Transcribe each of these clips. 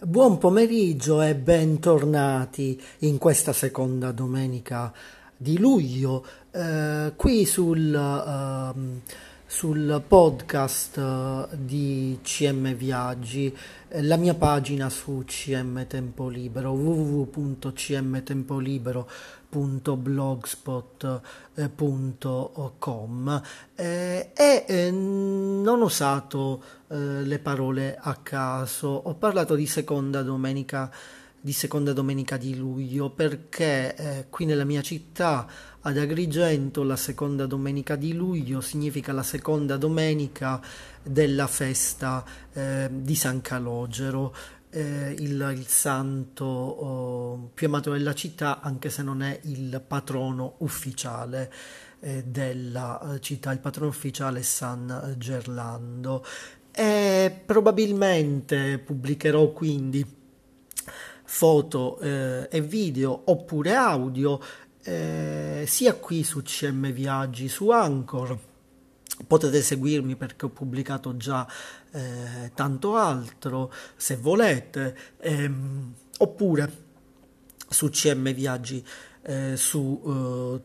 Buon pomeriggio e bentornati in questa seconda domenica di luglio, eh, qui sul, uh, sul podcast uh, di CM Viaggi, eh, la mia pagina su CM Tempo Libero, www.cmtempolibero.blogspot.com eh, e eh, non ho usato eh, le parole a caso, ho parlato di seconda domenica di seconda domenica di luglio perché eh, qui nella mia città ad Agrigento la seconda domenica di luglio significa la seconda domenica della festa eh, di San Calogero. Eh, il, il, santo oh, più amato della città anche se non è il patrono ufficiale eh, della eh, città il patrono ufficiale è San Gerlando. E probabilmente pubblicherò quindi foto eh, e video oppure audio eh, sia qui su CM Viaggi su Anchor. Potete seguirmi perché ho pubblicato già eh, tanto altro se volete. Ehm, oppure su CM Viaggi eh, su eh,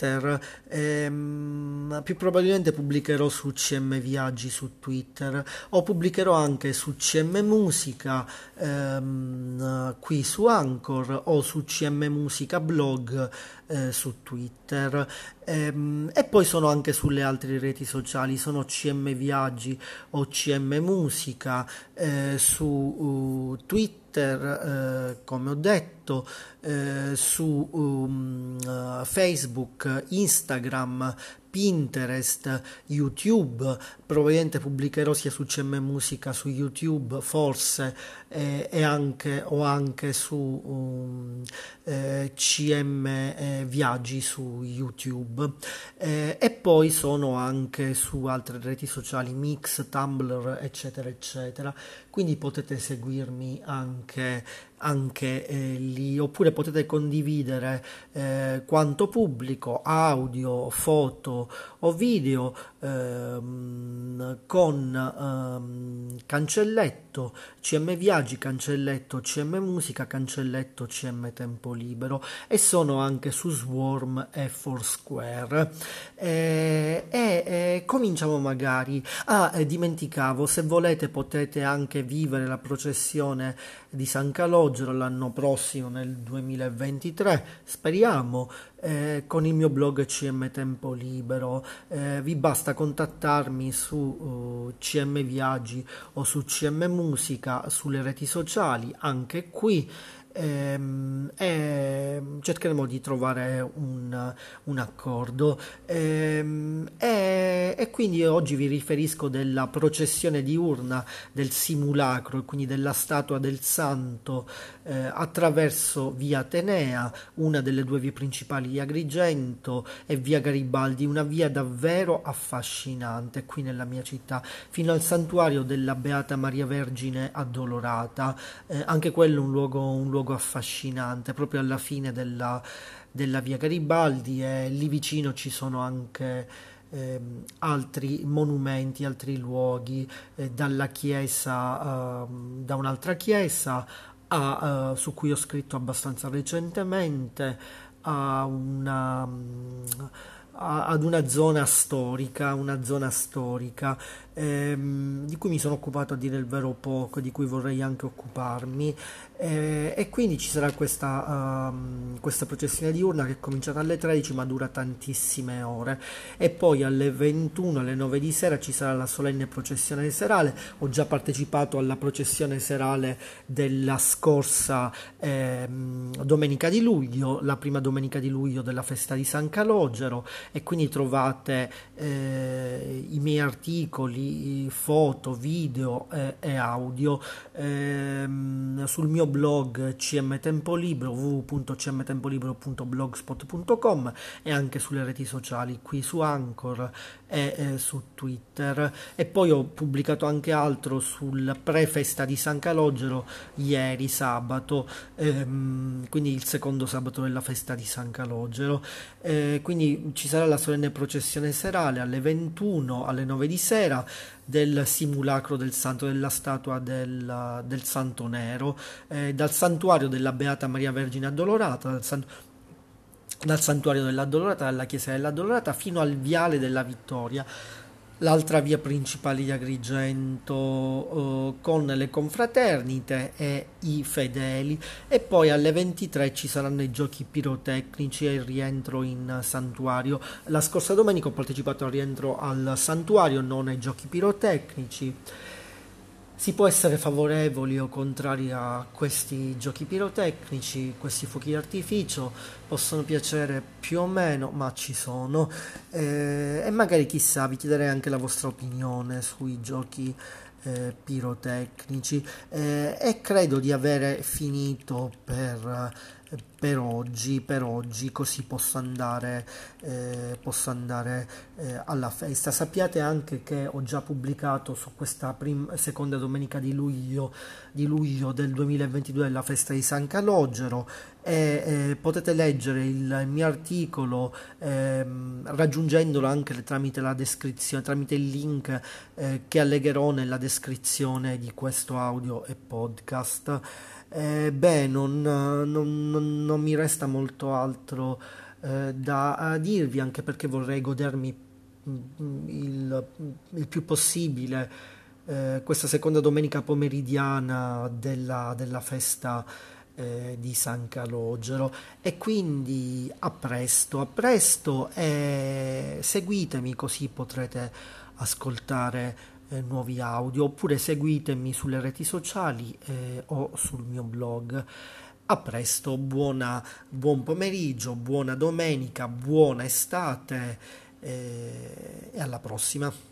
Twitter. Ehm, più probabilmente pubblicherò su CM Viaggi su Twitter o pubblicherò anche su CM Musica ehm, qui su Anchor o su CM Musica Blog eh, su Twitter. Ehm, e poi sono anche sulle altre reti sociali, sono CM Viaggi o CM Musica eh, su uh, Twitter eh, come ho detto, eh, su um, uh, Facebook, Instagram, Pinterest, YouTube, probabilmente pubblicherò sia su CM Musica su YouTube, forse, eh, e anche, o anche su um, eh, CM eh, Viaggi su YouTube. Eh, e poi sono anche su altre reti sociali, Mix, Tumblr, eccetera, eccetera. Quindi potete seguirmi anche anche eh, lì, oppure potete condividere eh, quanto pubblico, audio, foto o video ehm, con ehm, cancelletto CM Viaggi, cancelletto CM Musica, cancelletto CM Tempo Libero e sono anche su Swarm e Foursquare. E, e, e cominciamo magari. Ah, dimenticavo, se volete potete anche vivere la processione di San Calogero l'anno prossimo nel 2023, speriamo, eh, con il mio blog CM Tempo Libero. Eh, vi basta contattarmi su uh, CM Viaggi o su CM Musica sulle reti sociali, anche qui ehm, e cercheremo di trovare un, un accordo. Ehm, e, e, quindi oggi vi riferisco della processione diurna del simulacro e quindi della statua del santo eh, attraverso via Atenea una delle due vie principali di Agrigento e via Garibaldi una via davvero affascinante qui nella mia città fino al santuario della Beata Maria Vergine Addolorata. Eh, anche quello un luogo, un luogo luogo affascinante proprio alla fine della, della via Garibaldi e lì vicino ci sono anche eh, altri monumenti, altri luoghi, eh, dalla chiesa, eh, da un'altra chiesa a, eh, su cui ho scritto abbastanza recentemente, a una ad una zona storica, una zona storica ehm, di cui mi sono occupato a dire il vero poco, di cui vorrei anche occuparmi eh, e quindi ci sarà questa, um, questa processione diurna che è cominciata alle 13 ma dura tantissime ore. E poi alle 21, alle 9 di sera ci sarà la solenne processione serale, ho già partecipato alla processione serale della scorsa eh, domenica di luglio, la prima domenica di luglio della festa di San Calogero. E quindi trovate eh, i miei articoli, foto, video eh, e audio ehm, sul mio blog CM Tempo Libero www.cmtempolibero.blogspot.com e anche sulle reti sociali qui su Anchor e eh, su Twitter. E poi ho pubblicato anche altro sul pre-festa di San Calogero ieri sabato ehm, quindi il secondo sabato della festa di San Calogero. Eh, quindi ci sarà la solenne processione serale alle 21 alle 9 di sera del simulacro del santo, della statua del, del santo nero, eh, dal santuario della Beata Maria Vergine Addolorata, dal, san, dal santuario dell'Addolorata, dalla chiesa dell'Addolorata, fino al viale della Vittoria l'altra via principale di Agrigento eh, con le confraternite e i fedeli e poi alle 23 ci saranno i giochi pirotecnici e il rientro in santuario. La scorsa domenica ho partecipato al rientro al santuario, non ai giochi pirotecnici. Si può essere favorevoli o contrari a questi giochi pirotecnici, questi fuochi d'artificio, possono piacere più o meno, ma ci sono. Eh, e magari chissà, vi chiederei anche la vostra opinione sui giochi eh, pirotecnici. Eh, e credo di avere finito per per oggi, per oggi così posso andare, eh, posso andare eh, alla festa. Sappiate anche che ho già pubblicato su questa prim- seconda domenica di luglio, di luglio del 2022 la festa di San Calogero e eh, potete leggere il mio articolo ehm, raggiungendolo anche tramite la descrizione, tramite il link eh, che allegherò nella descrizione di questo audio e podcast. Eh, beh, non, non, non, non, mi resta molto altro eh, da dirvi, anche perché vorrei godermi mm, il, il più possibile eh, questa seconda domenica pomeridiana della, della festa eh, di San Calogero. E quindi a presto, a presto e seguitemi così potrete ascoltare eh, nuovi audio oppure seguitemi sulle reti sociali eh, o sul mio blog. A presto, buona, buon pomeriggio, buona domenica, buona estate eh, e alla prossima.